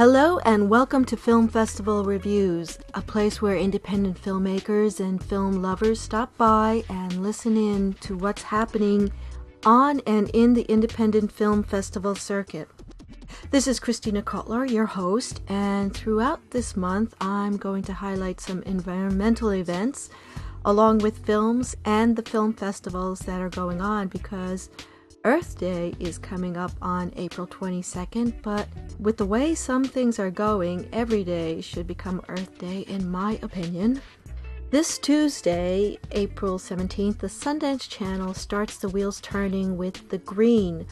Hello and welcome to Film Festival Reviews, a place where independent filmmakers and film lovers stop by and listen in to what's happening on and in the independent film festival circuit. This is Christina Kotler, your host, and throughout this month I'm going to highlight some environmental events along with films and the film festivals that are going on because Earth Day is coming up on April 22nd, but with the way some things are going, every day should become Earth Day, in my opinion. This Tuesday, April 17th, the Sundance Channel starts the wheels turning with The Green,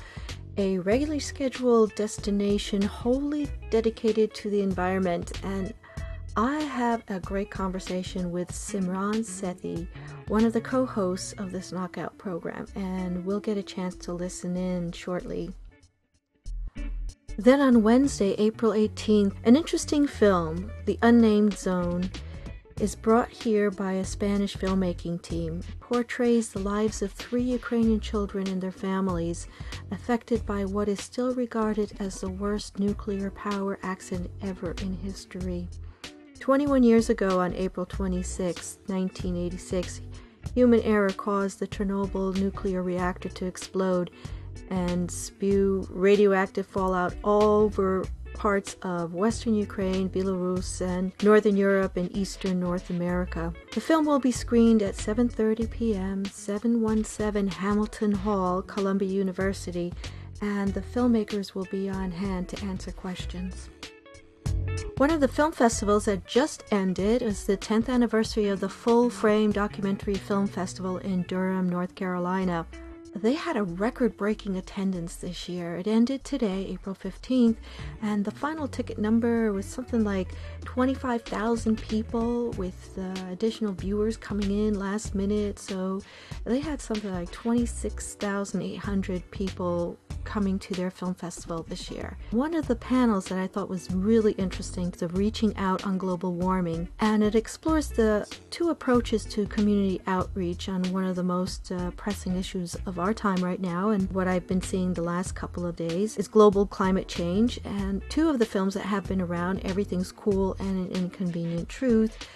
a regularly scheduled destination wholly dedicated to the environment. And I have a great conversation with Simran Sethi, one of the co hosts of this knockout program, and we'll get a chance to listen in shortly. Then on Wednesday, April 18th, an interesting film, The Unnamed Zone, is brought here by a Spanish filmmaking team. It portrays the lives of three Ukrainian children and their families affected by what is still regarded as the worst nuclear power accident ever in history. 21 years ago, on April 26, 1986, human error caused the Chernobyl nuclear reactor to explode and spew radioactive fallout all over parts of western Ukraine, Belarus, and northern Europe and eastern North America. The film will be screened at 7:30 p.m. 717 Hamilton Hall, Columbia University, and the filmmakers will be on hand to answer questions. One of the film festivals that just ended is the 10th anniversary of the Full Frame Documentary Film Festival in Durham, North Carolina. They had a record breaking attendance this year. It ended today, April 15th, and the final ticket number was something like 25,000 people with uh, additional viewers coming in last minute. So they had something like 26,800 people coming to their film festival this year. One of the panels that I thought was really interesting is of reaching out on global warming, and it explores the two approaches to community outreach on one of the most uh, pressing issues of our time right now. And what I've been seeing the last couple of days is global climate change. And two of the films that have been around, Everything's Cool and An Inconvenient Truth,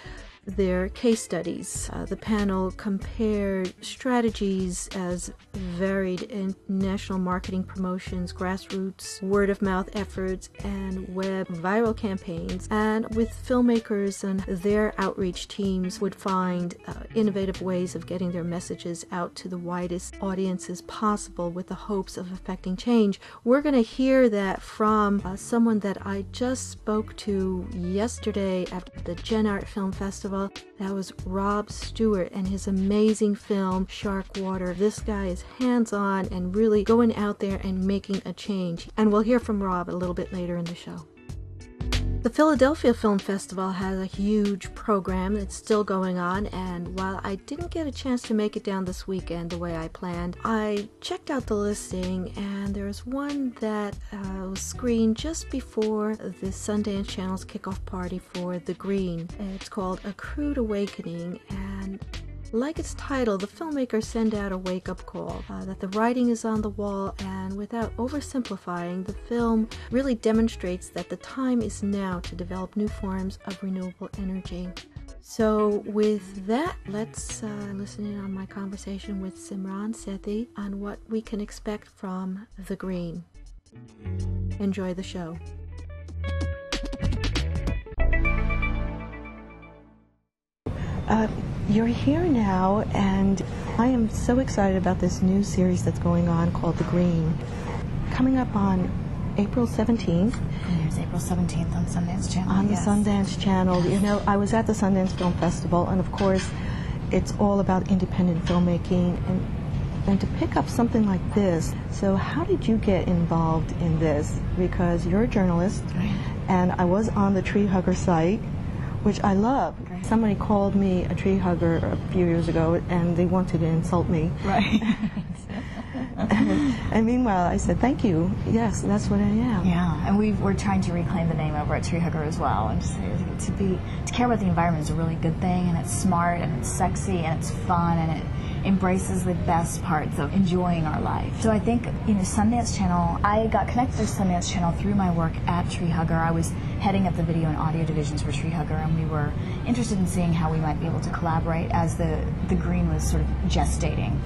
their case studies. Uh, the panel compared strategies as varied in national marketing promotions, grassroots, word of mouth efforts, and web viral campaigns. And with filmmakers and their outreach teams would find uh, innovative ways of getting their messages out to the widest audiences possible with the hopes of affecting change. We're going to hear that from uh, someone that I just spoke to yesterday at the Gen Art Film Festival That was Rob Stewart and his amazing film Shark Water. This guy is hands on and really going out there and making a change. And we'll hear from Rob a little bit later in the show. The Philadelphia Film Festival has a huge program that's still going on, and while I didn't get a chance to make it down this weekend the way I planned, I checked out the listing, and there's one that uh, was screened just before the Sundance Channel's kickoff party for The Green. It's called A Crude Awakening, and like its title, the filmmakers send out a wake up call uh, that the writing is on the wall, and without oversimplifying, the film really demonstrates that the time is now to develop new forms of renewable energy. So, with that, let's uh, listen in on my conversation with Simran Sethi on what we can expect from The Green. Enjoy the show. Uh, you're here now, and I am so excited about this new series that's going on called The Green. Coming up on April 17th. There's April 17th on Sundance Channel. On yes. the Sundance Channel. You know, I was at the Sundance Film Festival, and of course, it's all about independent filmmaking and and to pick up something like this. So, how did you get involved in this? Because you're a journalist, right. and I was on the Tree Hugger site, which I love. Right. Somebody called me a tree hugger a few years ago, and they wanted to insult me. Right. and, meanwhile, I said, "Thank you. Yes, that's what I am." Yeah, and we are trying to reclaim the name over at Tree Hugger as well, and just to be to care about the environment is a really good thing, and it's smart, and it's sexy, and it's fun, and it embraces the best parts of enjoying our life. So I think, you know, Sundance Channel, I got connected to Sundance Channel through my work at Tree Hugger. I was heading up the video and audio divisions for Tree Hugger, and we were interested in seeing how we might be able to collaborate as the, the green was sort of gestating.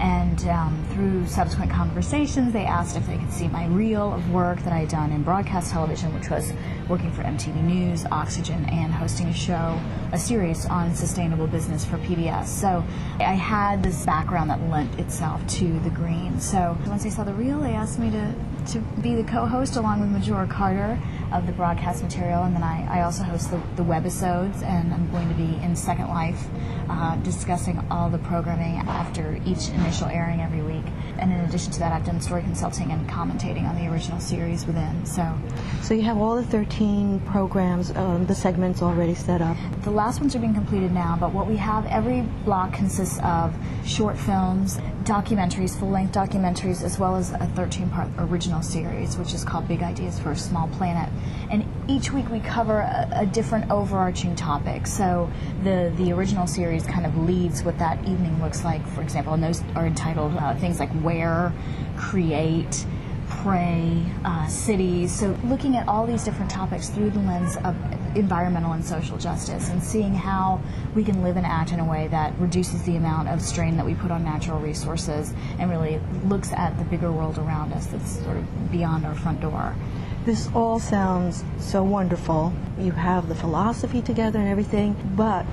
And um, through subsequent conversations, they asked if they could see my reel of work that I had done in broadcast television, which was working for MTV News, Oxygen, and hosting a show, a series on sustainable business for PBS. So I had this background that lent itself to the green. So once they saw the reel, they asked me to, to be the co host along with Majora Carter of the broadcast material. And then I, I also host the, the webisodes, and I'm going to be in Second Life uh, discussing all the programming after each initial airing every week. And in addition to that, I've done story consulting and commentating on the original series within. So, so you have all the 13 programs, um, the segments already set up. The last ones are being completed now, but what we have every block consists of short films, documentaries, full-length documentaries, as well as a 13-part original series, which is called Big Ideas for a Small Planet. And each week we cover a, a different overarching topic. So the the original series kind of leads what that evening looks like. For example, and those are entitled uh, things like Wear, Create, Pray, uh, Cities. So looking at all these different topics through the lens of environmental and social justice and seeing how we can live and act in a way that reduces the amount of strain that we put on natural resources and really looks at the bigger world around us that's sort of beyond our front door. This all sounds so wonderful. You have the philosophy together and everything, but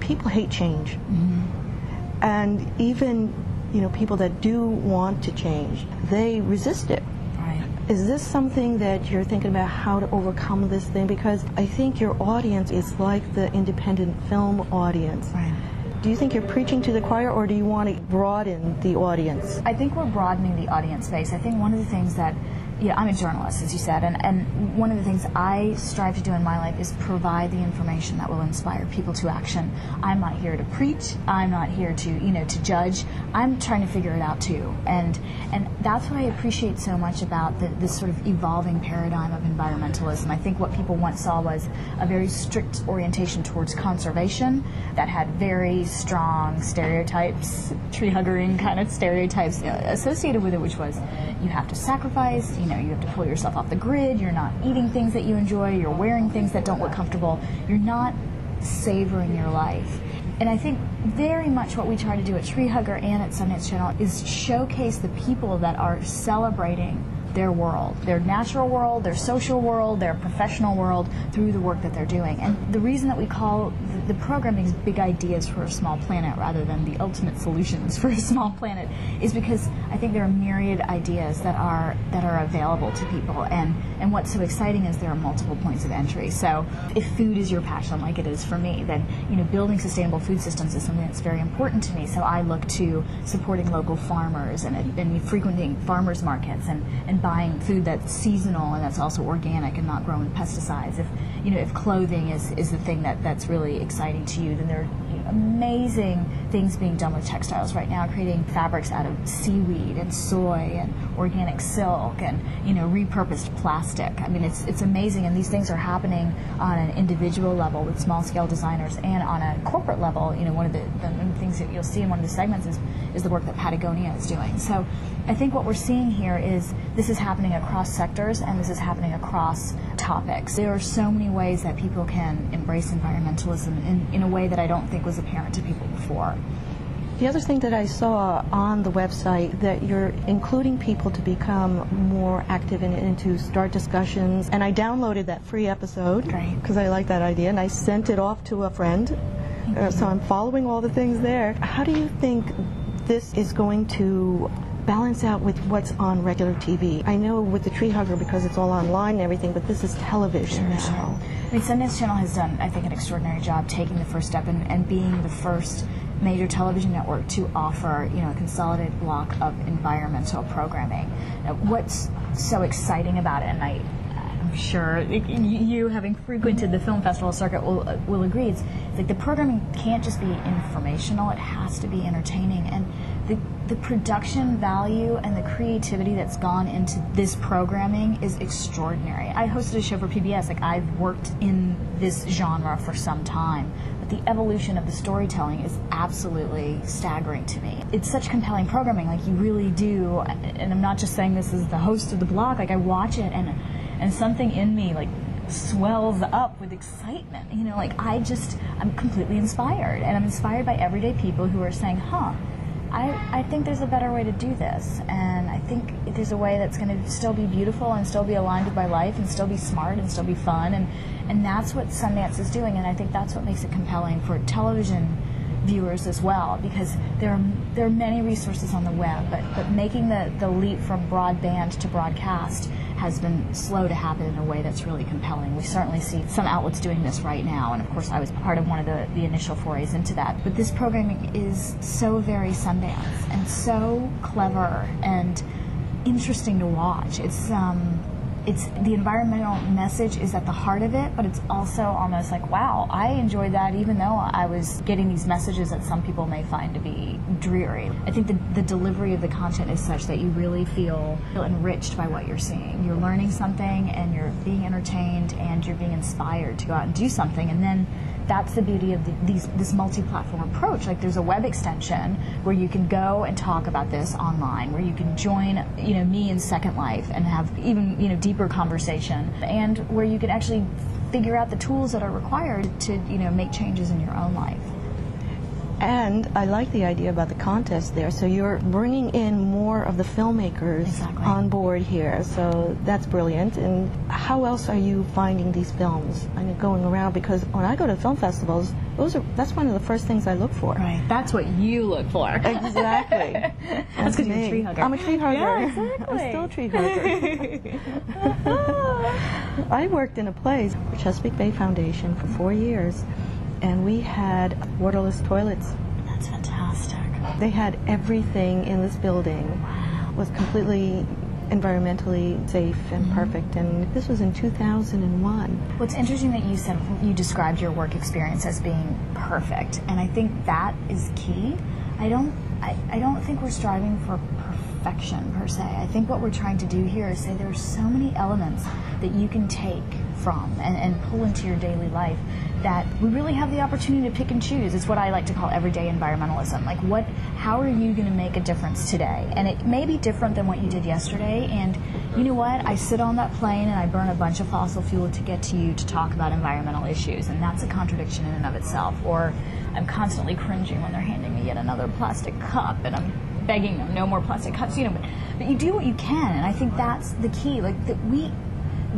people hate change. Mm-hmm. And even, you know, people that do want to change, they resist it. Right. Is this something that you're thinking about how to overcome this thing? Because I think your audience is like the independent film audience. Right. Do you think you're preaching to the choir or do you want to broaden the audience? I think we're broadening the audience base. I think one of the things that yeah, I'm a journalist, as you said, and, and one of the things I strive to do in my life is provide the information that will inspire people to action. I'm not here to preach. I'm not here to, you know, to judge. I'm trying to figure it out too, and and that's what I appreciate so much about the, this sort of evolving paradigm of environmentalism. I think what people once saw was a very strict orientation towards conservation that had very strong stereotypes, tree huggering kind of stereotypes associated with it, which was you have to sacrifice. You know, you have to pull yourself off the grid. You're not eating things that you enjoy. You're wearing things that don't look comfortable. You're not savoring your life. And I think very much what we try to do at Tree Hugger and at Sundance Channel is showcase the people that are celebrating their world, their natural world, their social world, their professional world through the work that they're doing. And the reason that we call the, the programming big ideas for a small planet rather than the ultimate solutions for a small planet is because I think there are myriad ideas that are that are available to people and and what's so exciting is there are multiple points of entry. So if food is your passion like it is for me, then you know building sustainable food systems is something that's very important to me. So I look to supporting local farmers and, and frequenting farmers markets and, and buying food that's seasonal and that's also organic and not grown with pesticides. If you know if clothing is, is the thing that, that's really exciting to you, then there are amazing things being done with textiles right now, creating fabrics out of seaweed and soy and organic silk and you know repurposed plastic. I mean, it's it's amazing, and these things are happening on an individual level with small scale designers and on a corporate level. You know, one of the, the things that you'll see in one of the segments is is the work that Patagonia is doing. So I think what we're seeing here is this is happening across sectors and this is happening across topics. There are so many ways that people can embrace environmentalism in, in a way that I don't think was apparent to people before. The other thing that I saw on the website that you're including people to become more active and, and to start discussions. And I downloaded that free episode because I like that idea, and I sent it off to a friend. Uh, so I'm following all the things there. How do you think this is going to balance out with what's on regular TV. I know with the Tree Hugger because it's all online and everything, but this is television sure, now. Sure. I mean, Sundance Channel has done, I think, an extraordinary job taking the first step and, and being the first major television network to offer, you know, a consolidated block of environmental programming. Now, what's so exciting about it, and I, I'm sure you, having frequented the film festival circuit, will will agree. It's, it's like the programming can't just be informational; it has to be entertaining. And the the production value and the creativity that's gone into this programming is extraordinary. I hosted a show for PBS. Like I've worked in this genre for some time but the evolution of the storytelling is absolutely staggering to me. It's such compelling programming, like you really do, and I'm not just saying this as the host of the blog, like I watch it and and something in me like swells up with excitement. You know, like I just I'm completely inspired and I'm inspired by everyday people who are saying, "Huh, I, I think there's a better way to do this, and I think there's a way that's going to still be beautiful and still be aligned with my life and still be smart and still be fun, and and that's what Sundance is doing, and I think that's what makes it compelling for television viewers as well, because there are there are many resources on the web, but but making the the leap from broadband to broadcast has been slow to happen in a way that's really compelling. We certainly see some outlets doing this right now, and of course, I was part of one of the, the initial forays into that. But this programming is so very Sundance and so clever and interesting to watch. It's um, it's the environmental message is at the heart of it, but it's also almost like, wow, I enjoyed that even though I was getting these messages that some people may find to be dreary. I think the, the delivery of the content is such that you really feel, feel enriched by what you're seeing. You're learning something and you're being entertained and you're being inspired to go out and do something. And then that's the beauty of the, these, this multi-platform approach. Like there's a web extension where you can go and talk about this online, where you can join, you know, me in Second Life and have even, you know, deeper conversation, and where you can actually figure out the tools that are required to, you know, make changes in your own life. And I like the idea about the contest there. So you're bringing in more of the filmmakers exactly. on board here. So that's brilliant. And how else are you finding these films? I mean, going around because when I go to film festivals, those are that's one of the first things I look for. Right. That's what you look for. Exactly. that's because you're a tree hugger. I'm a tree hugger. Yeah, exactly. I'm still a tree hugger. I worked in a place, Chesapeake Bay Foundation, for four years and we had waterless toilets. That's fantastic. They had everything in this building. Wow. Was completely environmentally safe and mm-hmm. perfect and this was in 2001 What's interesting that you said you described your work experience as being perfect and i think that is key i don't i, I don't think we're striving for perfection per se i think what we're trying to do here is say there are so many elements that you can take from and, and pull into your daily life that we really have the opportunity to pick and choose. It's what I like to call everyday environmentalism. Like what how are you going to make a difference today? And it may be different than what you did yesterday and you know what? I sit on that plane and I burn a bunch of fossil fuel to get to you to talk about environmental issues and that's a contradiction in and of itself. Or I'm constantly cringing when they're handing me yet another plastic cup and I'm begging them no more plastic cups, you know, but, but you do what you can and I think that's the key. Like that we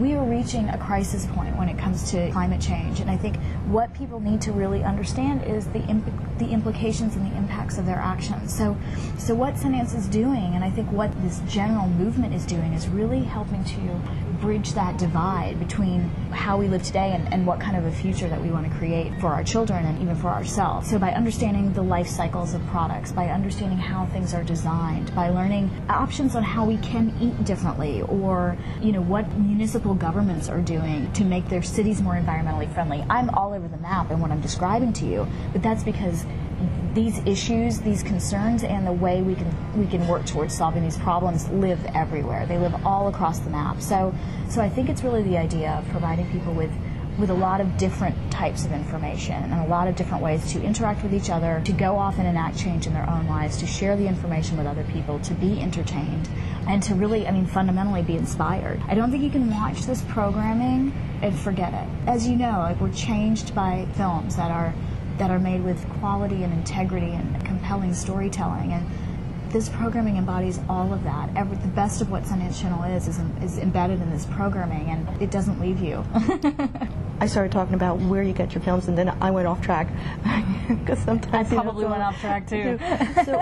we are reaching a crisis point when it comes to climate change. And I think what people need to really understand is the, imp- the implications and the impacts of their actions. So, so what Sundance is doing, and I think what this general movement is doing, is really helping to bridge that divide between how we live today and, and what kind of a future that we want to create for our children and even for ourselves. So by understanding the life cycles of products, by understanding how things are designed, by learning options on how we can eat differently or, you know, what municipal governments are doing to make their cities more environmentally friendly. I'm all over the map in what I'm describing to you, but that's because these issues, these concerns, and the way we can we can work towards solving these problems live everywhere. They live all across the map. So, so I think it's really the idea of providing people with with a lot of different types of information and a lot of different ways to interact with each other, to go off and enact change in their own lives, to share the information with other people, to be entertained, and to really, I mean, fundamentally be inspired. I don't think you can watch this programming and forget it. As you know, like we're changed by films that are that are made with quality and integrity and compelling storytelling. And this programming embodies all of that. Every, the best of what Sundance Channel is, is is embedded in this programming, and it doesn't leave you. I started talking about where you get your films, and then I went off track because sometimes I probably went off track too. so,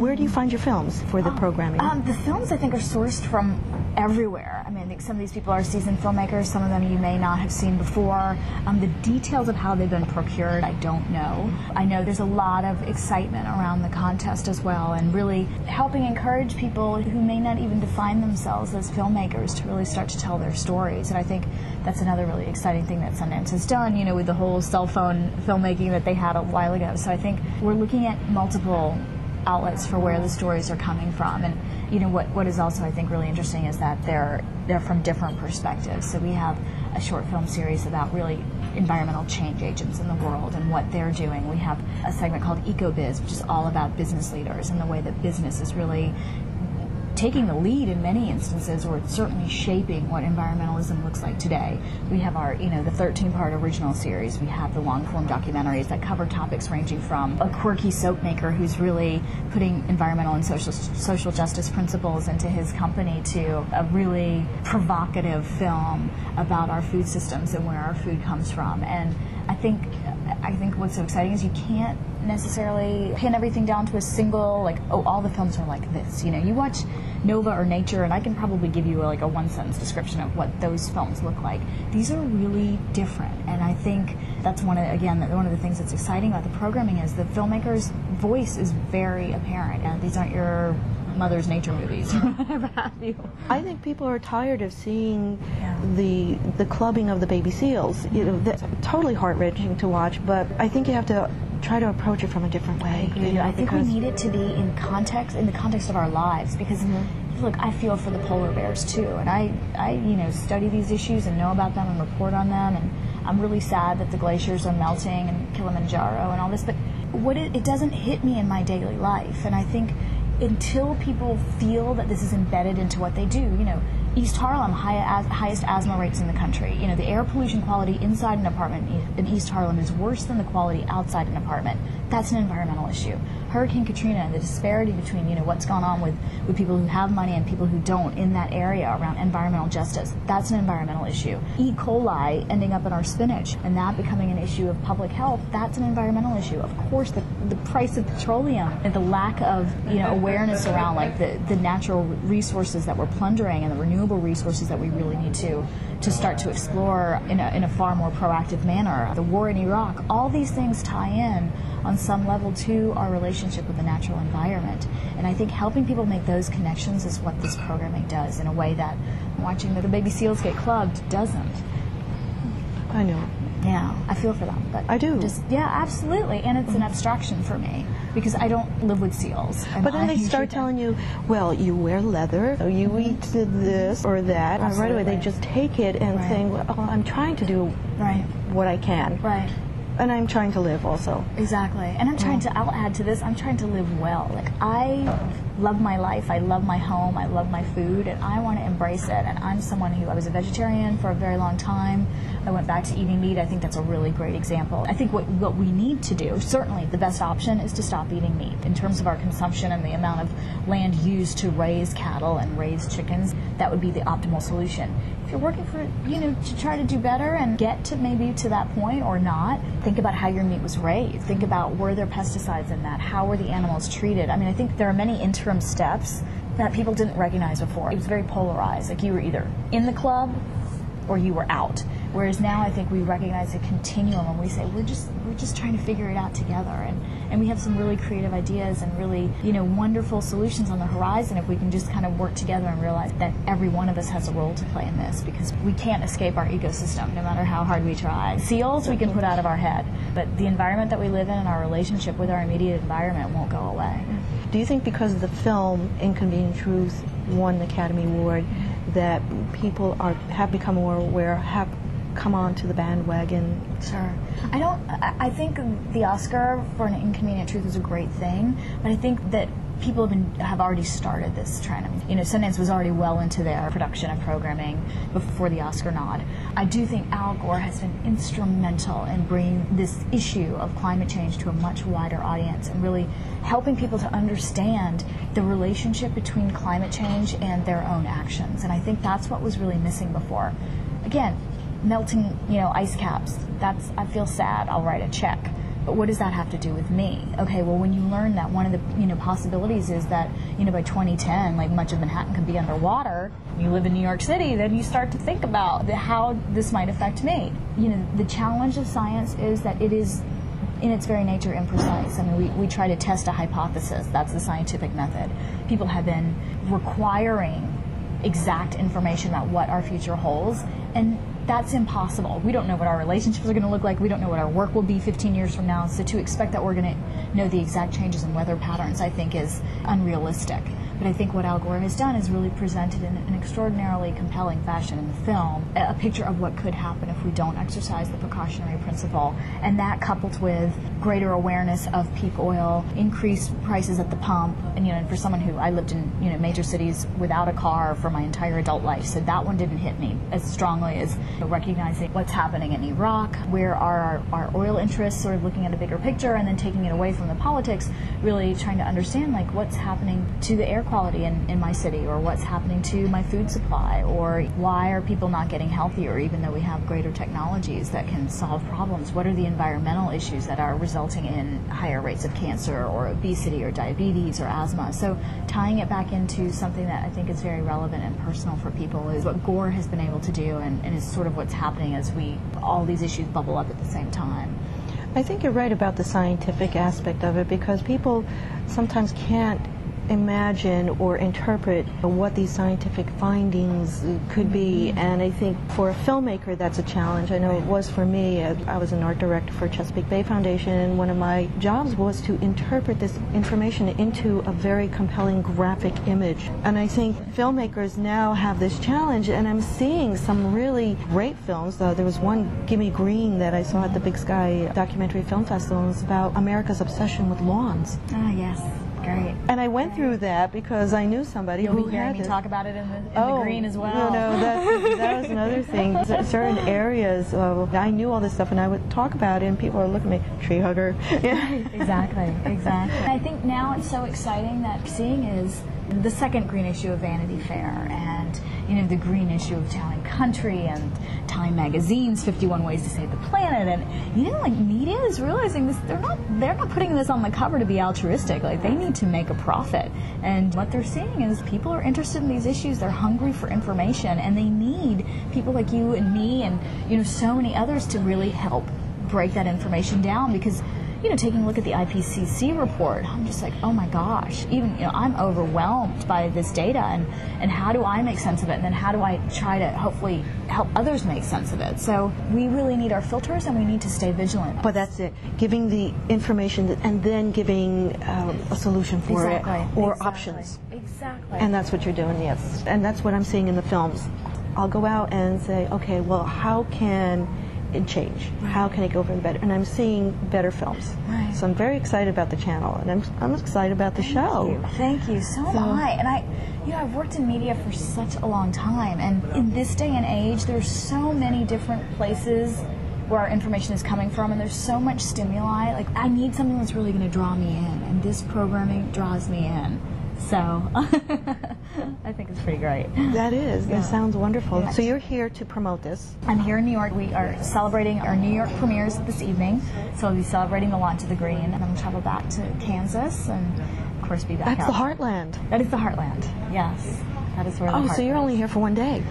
where do you find your films for the programming? Um, the films I think are sourced from everywhere. I mean, I think some of these people are seasoned filmmakers. Some of them you may not have seen before. Um, the details of how they've been procured, I don't know. I know there's a lot of excitement around the contest as well, and really helping encourage people who may not even define themselves as filmmakers to really start to tell their stories. And I think that's another really exciting thing that Sundance has done, you know, with the whole cell phone filmmaking that they had a while ago. So I think we're looking at multiple outlets for where the stories are coming from. And you know what what is also I think really interesting is that they're they're from different perspectives. So we have a short film series about really environmental change agents in the world and what they're doing. We have a segment called EcoBiz, which is all about business leaders and the way that business is really taking the lead in many instances, or certainly shaping what environmentalism looks like today. We have our, you know, the 13-part original series. We have the long-form documentaries that cover topics ranging from a quirky soap maker who's really putting environmental and social social justice principles into his company to a really provocative film about our food systems and where our food comes from. And I think I think what's so exciting is you can't necessarily pin everything down to a single like oh all the films are like this. You know you watch nova or nature and i can probably give you a, like a one sentence description of what those films look like. These are really different and i think that's one of again one of the things that's exciting about the programming is the filmmaker's voice is very apparent and these aren't your mother's nature movies or whatever have you. I think people are tired of seeing yeah. the the clubbing of the baby seals. You know, that's totally heart wrenching to watch. But I think you have to try to approach it from a different way. You know, I think we need it to be in context, in the context of our lives, because. Mm-hmm. Look, I feel for the polar bears too, and I, I, you know, study these issues and know about them and report on them, and I'm really sad that the glaciers are melting and Kilimanjaro and all this, but what it, it doesn't hit me in my daily life, and I think until people feel that this is embedded into what they do, you know, East Harlem, high, as, highest asthma rates in the country. You know, the air pollution quality inside an apartment in East Harlem is worse than the quality outside an apartment. That's an environmental issue. Hurricane Katrina and the disparity between, you know, what's gone on with, with people who have money and people who don't in that area around environmental justice, that's an environmental issue. E. coli ending up in our spinach and that becoming an issue of public health, that's an environmental issue. Of course, the, the price of petroleum and the lack of, you know, awareness around like the, the natural resources that we're plundering and the renewable resources that we really need to to start to explore in a, in a far more proactive manner. The war in Iraq, all these things tie in on some level to our relationship with the natural environment. And I think helping people make those connections is what this programming does in a way that watching the baby seals get clubbed doesn't. I know. Yeah, I feel for them. But I do. Just yeah, absolutely. And it's an abstraction for me because I don't live with seals. But then I they start telling you, well, you wear leather, or you mm-hmm. eat this or that. And right away, they just take it and right. think, well, oh, I'm trying to do right. what I can. Right and I'm trying to live also. Exactly. And I'm trying mm. to, I'll add to this, I'm trying to live well. Like, I love my life, I love my home, I love my food, and I want to embrace it. And I'm someone who, I was a vegetarian for a very long time. I went back to eating meat. I think that's a really great example. I think what, what we need to do, certainly the best option is to stop eating meat. In terms of our consumption and the amount of land used to raise cattle and raise chickens, that would be the optimal solution you're working for, you know, to try to do better and get to maybe to that point or not, think about how your meat was raised. Think about were there pesticides in that? How were the animals treated? I mean, I think there are many interim steps that people didn't recognize before. It was very polarized. Like you were either in the club or you were out. Whereas now I think we recognize a continuum and we say we're just we're just trying to figure it out together and, and we have some really creative ideas and really, you know, wonderful solutions on the horizon if we can just kind of work together and realize that every one of us has a role to play in this because we can't escape our ecosystem no matter how hard we try. Seals we can put out of our head, but the environment that we live in and our relationship with our immediate environment won't go away. Do you think because the film Inconvenient Truth won the Academy Award that people are have become more aware, have come on to the bandwagon? Sure. I don't. I think the Oscar for an Inconvenient Truth is a great thing, but I think that people have been have already started this trend. I mean, you know, Sundance was already well into their production and programming before the Oscar nod. I do think Al Gore has been instrumental in bringing this issue of climate change to a much wider audience and really helping people to understand the relationship between climate change and their own actions. And I think that's what was really missing before. Again, melting, you know, ice caps. That's I feel sad. I'll write a check. But what does that have to do with me? Okay, well, when you learn that one of the you know possibilities is that you know by 2010, like much of Manhattan could be underwater. You live in New York City, then you start to think about the, how this might affect me. You know, the challenge of science is that it is in its very nature imprecise. I mean, we, we try to test a hypothesis. That's the scientific method. People have been requiring exact information about what our future holds, and that's impossible. We don't know what our relationships are going to look like. We don't know what our work will be 15 years from now. So to expect that we're going to know the exact changes in weather patterns, I think, is unrealistic. But I think what Al Gore has done is really presented in an extraordinarily compelling fashion in the film a picture of what could happen if we don't exercise the precautionary principle. And that coupled with greater awareness of peak oil, increased prices at the pump, and you know, for someone who I lived in you know major cities without a car for my entire adult life, so that one didn't hit me as strongly as recognizing what's happening in Iraq, where are our, our oil interests, sort of looking at a bigger picture, and then taking it away from the politics, really trying to understand like what's happening to the air quality in, in my city or what's happening to my food supply or why are people not getting healthier even though we have greater technologies that can solve problems? What are the environmental issues that are resulting in higher rates of cancer or obesity or diabetes or asthma? So tying it back into something that i think is very relevant and personal for people is what gore has been able to do and, and is sort of what's happening as we all these issues bubble up at the same time I think you're right about the scientific aspect of it because people sometimes can't imagine or interpret what these scientific findings could be. And I think for a filmmaker, that's a challenge. I know it was for me. I was an art director for Chesapeake Bay Foundation, and one of my jobs was to interpret this information into a very compelling graphic image. And I think filmmakers now have this challenge, and I'm seeing some really great films. Uh, there was one, Gimme Green, that I saw at the Big Sky Documentary Film Festival, and it was about America's obsession with lawns. Ah, yes. Great. And I went through that because I knew somebody You'll who be hearing had me this. talk about it in the, in oh, the green as well. No, no, that, that was another thing. Certain areas, uh, I knew all this stuff, and I would talk about it, and people are looking at me, tree hugger. Yeah. exactly, exactly. I think now it's so exciting that seeing is the second green issue of Vanity Fair and you know the green issue of Town and Country and Time Magazine's 51 Ways to Save the Planet. And you know like media is realizing this they're not they're not putting this on the cover to be altruistic. Like they need to make a profit. And what they're seeing is people are interested in these issues. They're hungry for information. And they need people like you and me and you know so many others to really help break that information down because you know, taking a look at the IPCC report, I'm just like, oh my gosh, even, you know, I'm overwhelmed by this data and, and how do I make sense of it? And then how do I try to hopefully help others make sense of it? So we really need our filters and we need to stay vigilant. But that's it. Giving the information and then giving um, a solution for exactly. it or exactly. options. Exactly. And that's what you're doing, yes. And that's what I'm seeing in the films. I'll go out and say, okay, well, how can it change? How can it go for the better? And I'm seeing better films. Right. So I'm very excited about the channel, and I'm, I'm excited about the show. Thank you. Thank you. So am I. And I, you know, I've worked in media for such a long time, and in this day and age, there's so many different places where our information is coming from, and there's so much stimuli. Like, I need something that's really going to draw me in, and this programming draws me in. So, I think it's pretty great. That is. Yeah. That sounds wonderful. Yeah. So you're here to promote this. I'm here in New York. We are celebrating our New York premieres this evening. So we'll be celebrating the launch of the Green, and then we'll travel back to Kansas, and of course be back That's out. the heartland. That is the Heartland. Yes, that is where. the Oh, so you're goes. only here for one day.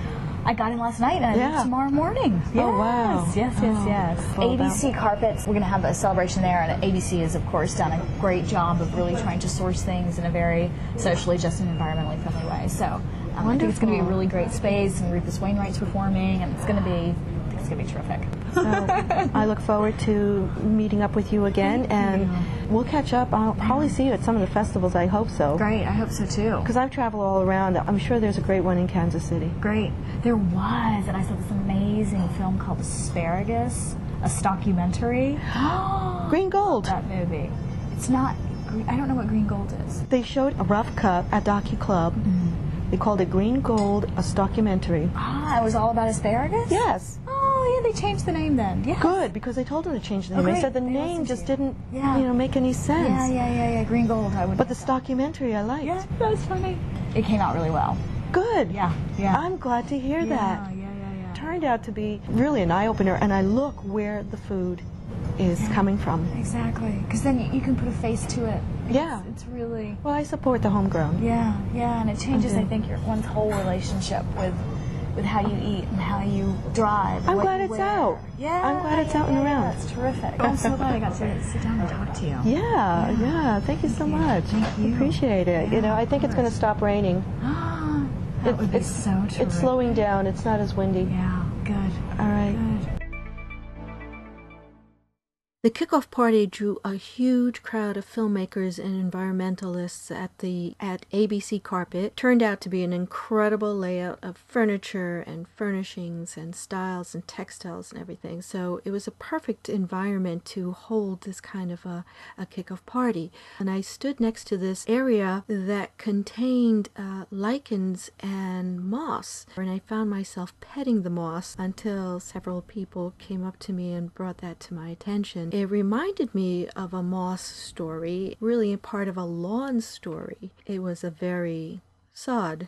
I got in last night and Yeah. tomorrow morning. Yes, Oh, wow. Yes, yes, Oh, yes. ABC Carpets, we're going to have a celebration there, and ABC has, of course, done a great job of really trying to source things in a very socially just and environmentally friendly way. So um, I think it's going to be a really great space, and Rufus Wainwright's performing, and it's going to be, it's going to be terrific. So I look forward to meeting up with you again, and we'll catch up. I'll probably see you at some of the festivals. I hope so. Great, I hope so too. Because I've traveled all around. I'm sure there's a great one in Kansas City. Great. There was, and I saw this amazing film called Asparagus, a stockumentary. Green Gold. that movie. It's not. I don't know what green gold is. They showed a rough cut at Docu Club. They called it Green Gold, a documentary. Ah, it was all about asparagus. Yes. Yeah, they changed the name then. Yeah. Good, because they told them to change the name. Oh, they said the They name just you. didn't, Yeah. you know, make any sense. Yeah, yeah, yeah, yeah. Green gold. I would. But the documentary I liked. Yeah, that's funny. It came out really well. Good. Yeah, yeah. I'm glad to hear that. Yeah, yeah, yeah, yeah. Turned out to be really an eye opener, and I look where the food is coming from. Exactly. Because then you, can put a face to it. It's- Yeah. It's really. Well, I support the homegrown. Yeah, yeah, and it changes, I think, your one's whole relationship with with how you eat and how you drive. I'm glad it's wear. out. Yeah, I'm glad it's yeah, out and around. Yeah, it's terrific. Oh, I'm so glad I got to sit down and talk to you. Yeah, yeah. Thank you so you. much. Thank you. Appreciate it. you know, I think it's going to stop raining. that It- would be it's so terrific. It's slowing down. It's not as windy. Yeah, good. All right. The kickoff party drew a huge crowd of filmmakers and environmentalists at the at ABC Carpet. Turned out to be an incredible layout of furniture and furnishings and styles and textiles and everything. So it was a perfect environment to hold this kind of a, a kickoff party. And I stood next to this area that contained uh, lichens and moss, and I found myself petting the moss until several people came up to me and brought that to my attention. It reminded me of a moss story, really part of a lawn story. It was a very sad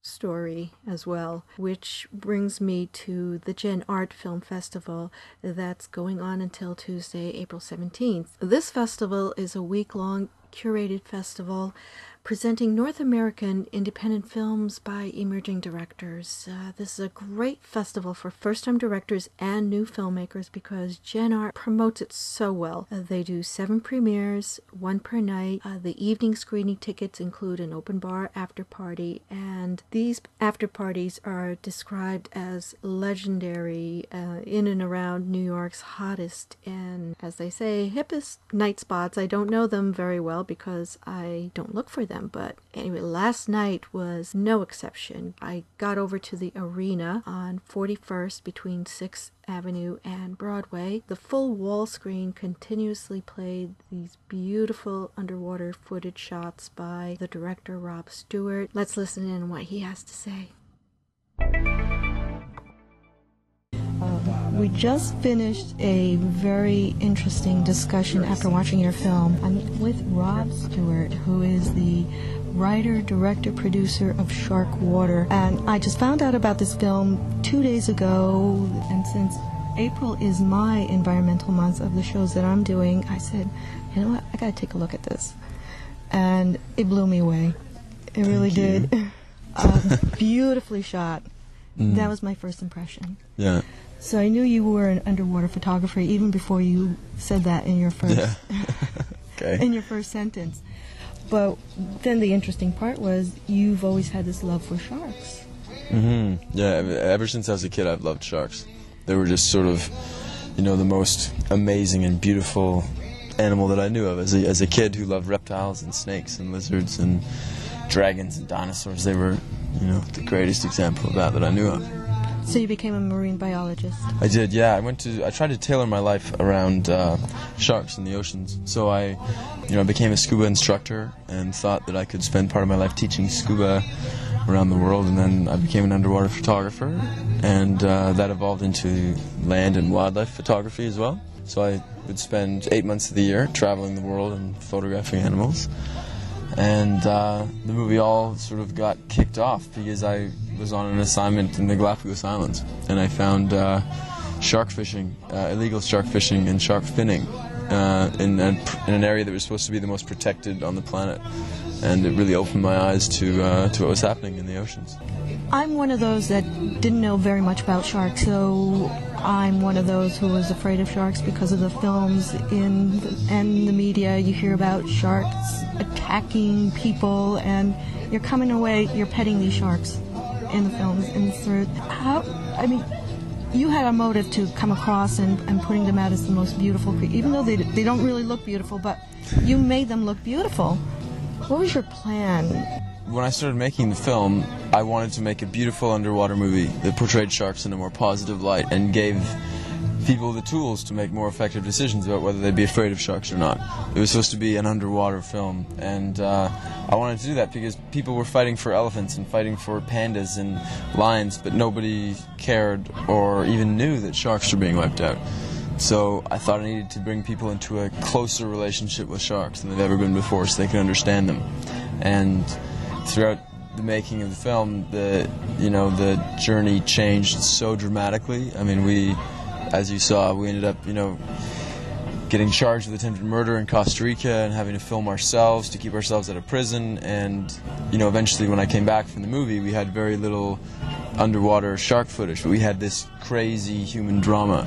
story as well, which brings me to the Gen Art Film Festival that's going on until Tuesday, April 17th. This festival is a week long curated festival presenting North American independent films by emerging directors. Uh, this is a great festival for first time directors and new filmmakers because Gen Art promotes it so well. Uh, they do seven premieres, one per night. Uh, the evening screening tickets include an open bar after party, and these after parties are described as legendary uh, in and around New York's hottest and, as they say, hippest night spots. I don't know them very well because I don't look for them them. But anyway, last night was no exception. I got over to the arena on 41st between 6th Avenue and Broadway. The full wall screen continuously played these beautiful underwater footage shots by the director Rob Stewart. Let's listen in what he has to say. We just finished a very interesting discussion after watching your film. I'm with Rob Stewart, who is the writer, director, producer of Shark Water. And I just found out about this film two days ago. And since April is my environmental month of the shows that I'm doing, I said, you know what, I got to take a look at this. And it blew me away. It really Thank did. Uh, beautifully shot. Mm. That was my first impression. Yeah. So I knew you were an underwater photographer even before you said that in your first Yeah. okay. in your first sentence. But then the interesting part was you've always had this love for sharks. hmm Yeah. Ever since I was a kid, I've loved sharks. They were just sort of, you know, the most amazing and beautiful animal that I knew of as a, as a kid who loved reptiles and snakes and lizards and dragons and dinosaurs. They were, you know, the greatest example of that that I knew of. So you became a marine biologist. I did, yeah. I went to. I tried to tailor my life around uh, sharks in the oceans. So I, you know, became a scuba instructor and thought that I could spend part of my life teaching scuba around the world. And then I became an underwater photographer, and uh, that evolved into land and wildlife photography as well. So I would spend eight months of the year traveling the world and photographing animals. And uh, the movie all sort of got kicked off because I was on an assignment in the Galapagos Islands, and I found uh, shark fishing, uh, illegal shark fishing, and shark finning uh, in, in an area that was supposed to be the most protected on the planet. And it really opened my eyes to uh, to what was happening in the oceans. I'm one of those that didn't know very much about sharks, so I'm one of those who was afraid of sharks because of the films in the, and the media. You hear about sharks attacking people, and you're coming away, you're petting these sharks in the films. Of how, I mean, you had a motive to come across and, and putting them out as the most beautiful even though they, they don't really look beautiful, but you made them look beautiful. What was your plan? when I started making the film, I wanted to make a beautiful underwater movie that portrayed sharks in a more positive light and gave people the tools to make more effective decisions about whether they'd be afraid of sharks or not. It was supposed to be an underwater film, and uh, I wanted to do that because people were fighting for elephants and fighting for pandas and lions, but nobody cared or even knew that sharks were being wiped out. So I thought I needed to bring people into a closer relationship with sharks than they've ever been before, so they could understand them. And throughout the making of the film, the you know the journey changed so dramatically. I mean, we, as you saw, we ended up you know getting charged with attempted murder in Costa Rica and having to film ourselves to keep ourselves out of prison. And you know, eventually, when I came back from the movie, we had very little underwater shark footage, but we had this crazy human drama.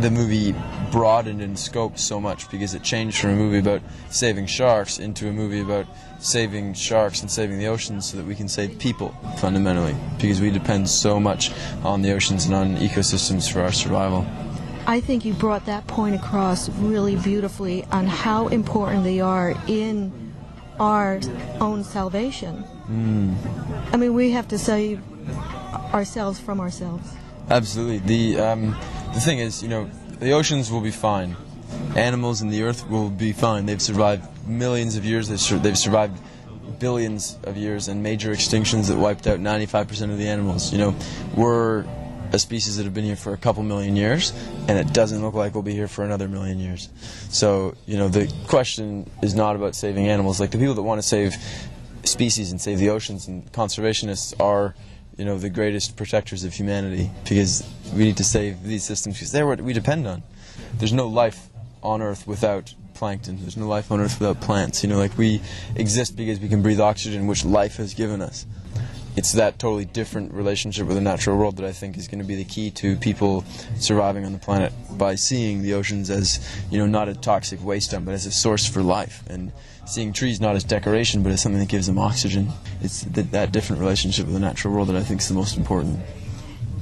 The movie broadened in scope so much because it changed from a movie about saving sharks into a movie about saving sharks and saving the oceans so that we can save people fundamentally because we depend so much on the oceans and on ecosystems for our survival. I think you brought that point across really beautifully on how important they are in our own salvation. Mm. I mean, we have to save ourselves from ourselves. Absolutely. The um, the thing is, you know, the oceans will be fine. Animals in the earth will be fine. They've survived millions of years. They've, sur- they've survived billions of years and major extinctions that wiped out 95% of the animals. You know, we're a species that have been here for a couple million years, and it doesn't look like we'll be here for another million years. So, you know, the question is not about saving animals. Like the people that want to save species and save the oceans and conservationists are you know, the greatest protectors of humanity because we need to save these systems because they're what we depend on. There's no life on Earth without plankton. There's no life on Earth without plants. You know, like we exist because we can breathe oxygen, which life has given us. It's that totally different relationship with the natural world that I think is going to be the key to people surviving on the planet by seeing the oceans as, you know, not a toxic waste dump, but as a source for life. And seeing trees not as decoration, but as something that gives them oxygen. It's th- that different relationship with the natural world that I think is the most important.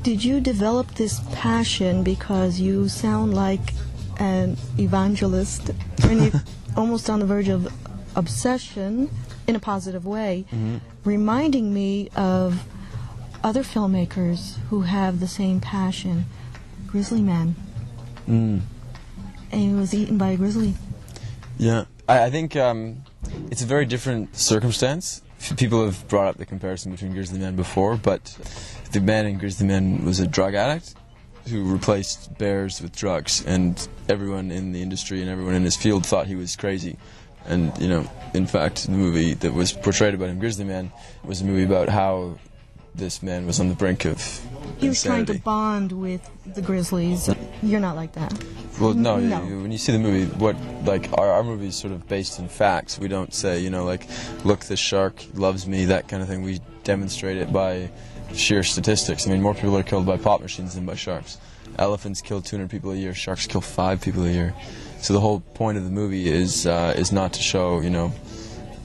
Did you develop this passion because you sound like an evangelist, and you're almost on the verge of obsession in a positive way, mm-hmm. reminding me of other filmmakers who have the same passion. Grizzly Man. Mm. And he was eaten by a grizzly. Yeah. I, I think um, it's a very different circumstance. People have brought up the comparison between Grizzly Man before, but the man in Grizzly Man was a drug addict who replaced bears with drugs, and everyone in the industry and everyone in his field thought he was crazy. And you know, in fact, the movie that was portrayed about him, Grizzly Man, was a movie about how this man was on the brink of he was trying to bond with the Grizzlies. You're not like that. Well, no, no. You, when you see the movie, what like our, our movie is sort of based in facts. We don't say, you know, like, look, this shark loves me, that kind of thing. We demonstrate it by sheer statistics. I mean, more people are killed by pop machines than by sharks. Elephants kill 200 people a year. Sharks kill five people a year. So the whole point of the movie is uh, is not to show, you know,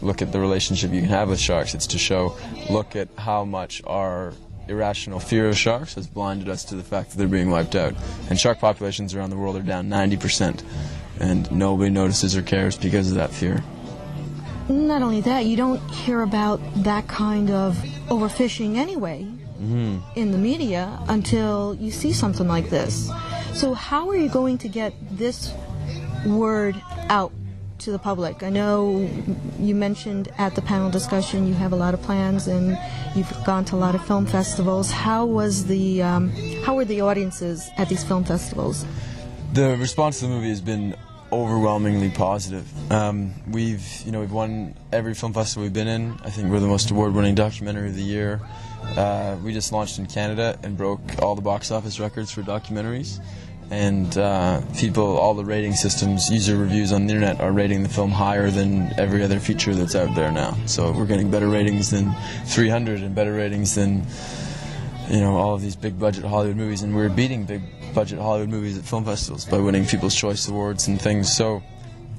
look at the relationship you can have with sharks. It's to show, look at how much our irrational fear of sharks has blinded us to the fact that they're being wiped out. And shark populations around the world are down 90%, and nobody notices or cares because of that fear. Not only that, you don't hear about that kind of overfishing anyway mm-hmm. in the media until you see something like this. So, how are you going to get this word out to the public? I know you mentioned at the panel discussion you have a lot of plans and you've gone to a lot of film festivals. How was the um, how were the audiences at these film festivals? The response to the movie has been overwhelmingly positive. Um, we've you know we've won every film festival we've been in. I think we're the most award-winning documentary of the year. Uh, we just launched in Canada and broke all the box office records for documentaries and uh, people, all the rating systems, user reviews on the internet are rating the film higher than every other feature that's out there now. So we're getting better ratings than 300 and better ratings than you know all of these big budget Hollywood movies, and we're beating big budget Hollywood movies at film festivals by winning People's Choice Awards and things. So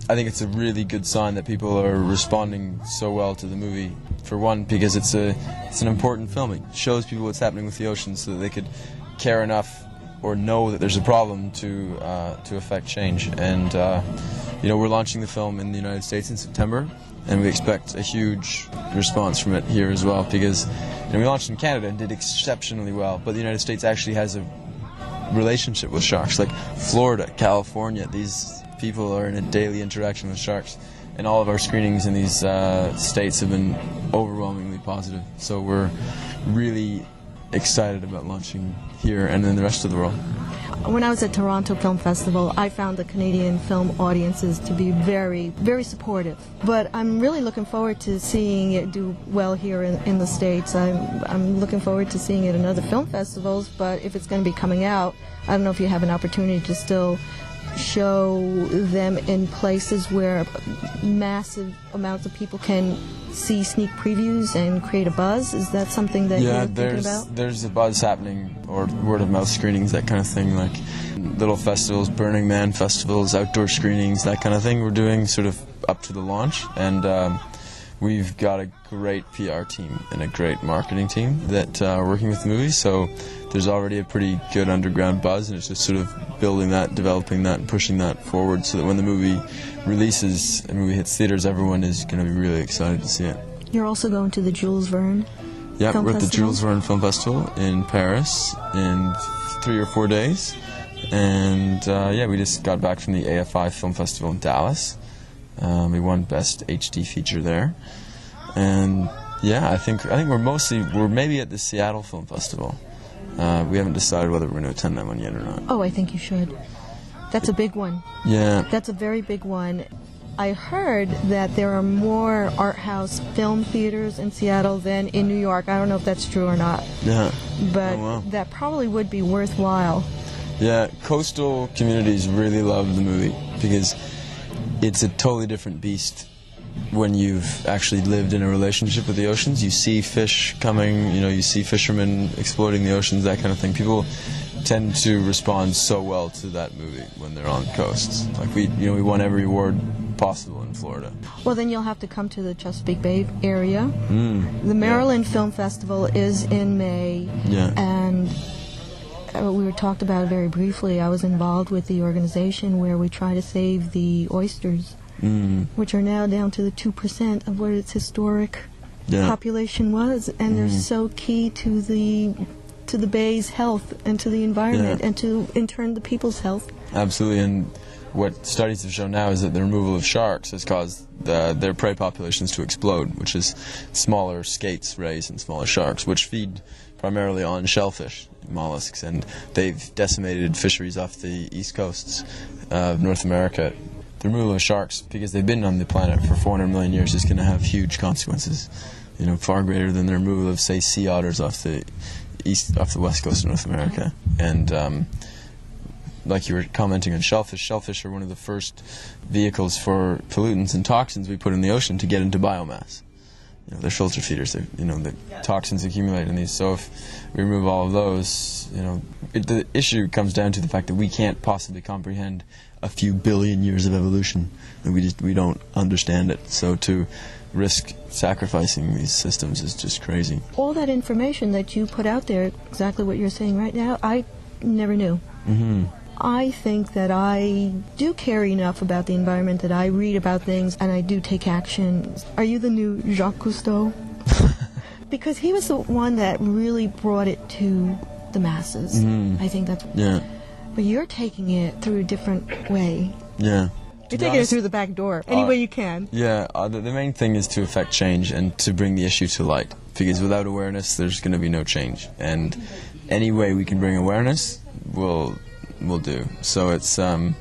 I think it's a really good sign that people are responding so well to the movie. For one, because it's a it's an important film. It shows people what's happening with the ocean, so that they could care enough or know that there's a problem to uh, to affect change. And uh, you know, we're launching the film in the United States in September, and we expect a huge response from it here as well because you know, we launched in Canada and did exceptionally well, but the United States actually has a relationship with sharks. Like Florida, California, these people are in a daily interaction with sharks. And all of our screenings in these uh, states have been overwhelmingly positive. So we're really excited about launching here and in the rest of the world. When I was at Toronto Film Festival, I found the Canadian film audiences to be very, very supportive. But I'm really looking forward to seeing it do well here in, in the States. I'm, I'm looking forward to seeing it in other film festivals, but if it's going to be coming out, I don't know if you have an opportunity to still show them in places where massive amounts of people can see sneak previews and create a buzz? Is that something that yeah, you're thinking there's about? there's a buzz happening, or word of mouth screenings, that kind of thing, like little festivals, Burning Man festivals, outdoor screenings, that kind of thing. We're doing sort of up to the launch, and um, we've got a great PR team and a great marketing team that uh, are working with the movie. So there's already a pretty good underground buzz, and it's just sort of building that, developing that, and pushing that forward, so that when the movie releases, the movie hits theaters, everyone is going to be really excited to see it. You're also going to the Jules Verne. Yeah, Film we're at the Festival? Jules Verne Film Festival in Paris in three or four days, and uh, yeah, we just got back from the AFI Film Festival in Dallas. Um, we won Best HD Feature there, and yeah, I think I think we're mostly we're maybe at the Seattle Film Festival. Uh, we haven't decided whether we're going to attend that one yet or not. Oh, I think you should. That's a big one. Yeah, That's a very big one. I heard that there are more art house film theaters in Seattle than in New York. I don't know if that's true or not, yeah, but Oh, wow. that probably would be worthwhile. yeah. Coastal communities really love the movie because it's a totally different beast when you've actually lived in a relationship with the oceans. You see fish coming, you know, you see fishermen exploiting the oceans, that kind of thing. People tend to respond so well to that movie when they're on coasts. Like we, you know, we won every award possible in Florida. Well, then you'll have to come to the Chesapeake Bay area. Mm. The Maryland Film Festival is in May, Yeah. and Uh, we were talked about very briefly. I was involved with the organization where we try to save the oysters, Mm. which are now down to the two percent of what its historic Yeah. population was, and they're mm. so key to the to the bay's health and to the environment Yeah. and to in turn the people's health. Absolutely, and what studies have shown now is that the removal of sharks has caused the, their prey populations to explode, which is smaller skates rays and smaller sharks, which feed primarily on shellfish, mollusks, and they've decimated fisheries off the east coasts of North America. The removal of sharks, because they've been on the planet for 400 million years, is going to have huge consequences. You know, far greater than the removal of, say, sea otters off the east, off the west coast of North America, and um, like you were commenting on shellfish, shellfish are one of the first vehicles for pollutants and toxins we put in the ocean to get into biomass. You know, they're filter feeders. They're, you know, the toxins accumulate in these. So if we remove all of those, you know, it, the issue comes down to the fact that we can't possibly comprehend a few billion years of evolution. And we just we don't understand it. So to risk sacrificing these systems is just crazy. All that information that you put out there, exactly what you're saying right now, I never knew. hmm I think that I do care enough about the environment that I read about things and I do take action. Are you the new Jacques Cousteau? because he was the one that really brought it to the masses. Mhm. I think that's. Yeah, But you're taking it through a different way. yeah. You're be taking it through the back door, any Uh, way you can. Yeah, uh, the, the main thing is to affect change and to bring the issue to light. Because without awareness, there's going to be no change. And any way we can bring awareness will will do. So it's um,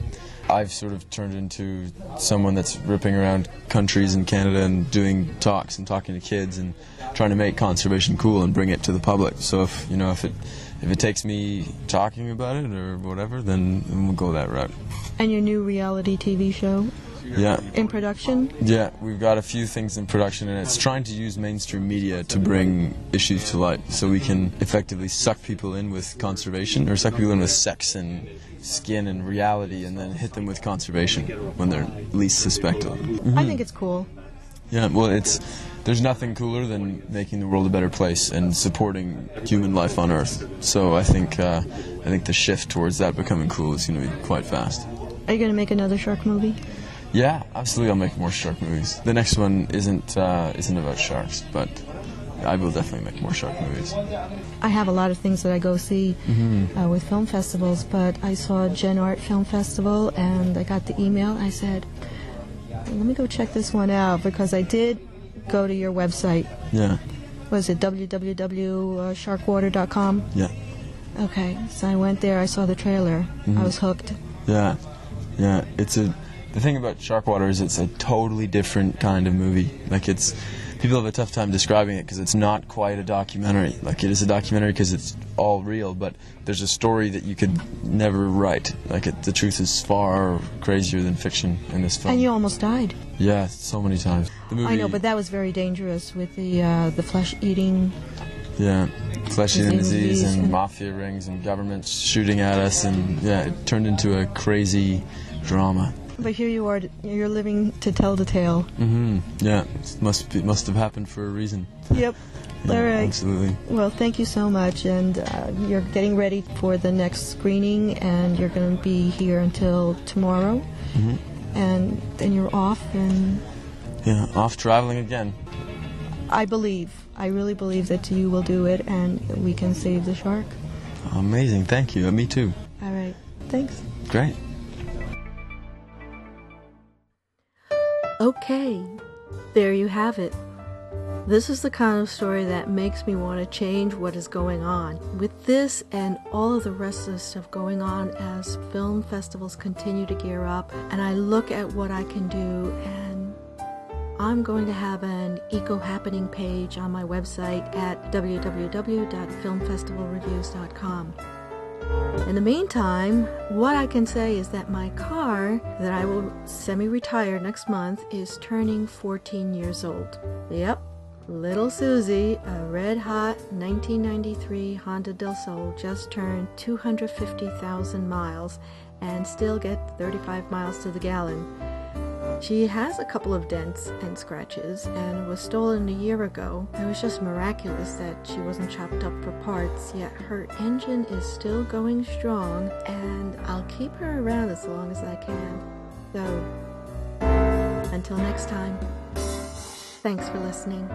I've sort of turned into someone that's ripping around countries in Canada and doing talks and talking to kids and trying to make conservation cool and bring it to the public. So if you know if it if it takes me talking about it or whatever, then, we'll go that route. And your new reality TV show Yeah. in production. Yeah, we've got a few things in production, and it's trying to use mainstream media to bring issues to light so we can effectively suck people in with conservation or suck people in with sex and skin and reality and then hit them with conservation when they're least suspected. I think it's cool. Yeah, well, it's there's nothing cooler than making the world a better place and supporting human life on Earth. So I think uh, I think the shift towards that becoming cool is going to be quite fast. Are you going to make another shark movie? Yeah, absolutely. I'll make more shark movies. The next one isn't uh, isn't about sharks, but I will definitely make more shark movies. I have a lot of things that I go see uh, with film festivals, but I saw Gen Art Film Festival and I got the email. I said, let me go check this one out because I did go to your website. Yeah, Was it www.sharkwater.com? yeah, Okay, so I went there, I saw the trailer, I was hooked. yeah, yeah. It's a the thing about Sharkwater is it's a totally different kind of movie. Like it's people have a tough time describing it because it's not quite a documentary. Like it is a documentary because it's all real, but there's a story that you could never write. Like it, the truth is far crazier than fiction in this film. And you almost died. yeah, so many times. The movie, I know, but that was very dangerous with the uh, the flesh eating. yeah, flesh eating Disease disease and and- mafia rings and governments shooting at us, and yeah, it turned into a crazy drama. But here you are, you're living to tell the tale. Mm-hmm. Yeah, it must be, must have happened for a reason. Yep. Yeah, All right. Absolutely. Well, thank you so much, and uh, you're getting ready for the next screening, and you're going to be here until tomorrow, Mm-hmm. and then you're off. And Yeah, off traveling again. I believe, I really believe that you will do it, and we can save the shark. Amazing. Thank you. Me too. All right. Thanks. Great. Okay, there you have it. This is the kind of story that makes me want to change what is going on. With this and all of the rest of the stuff going on as film festivals continue to gear up, and I look at what I can do, and I'm going to have an eco happening page on my website at www.filmfestivalreviews.com. In the meantime, what I can say is that my car that I will semi retire next month is turning 14 years old. Yep, little Susie, a red hot 1993 Honda Del Sol, just turned 250,000 miles and still gets 35 miles to the gallon. She has a couple of dents and scratches and was stolen a year ago. It was just miraculous that she wasn't chopped up for parts, yet her engine is still going strong and I'll keep her around as long as I can. So, until next time, thanks for listening.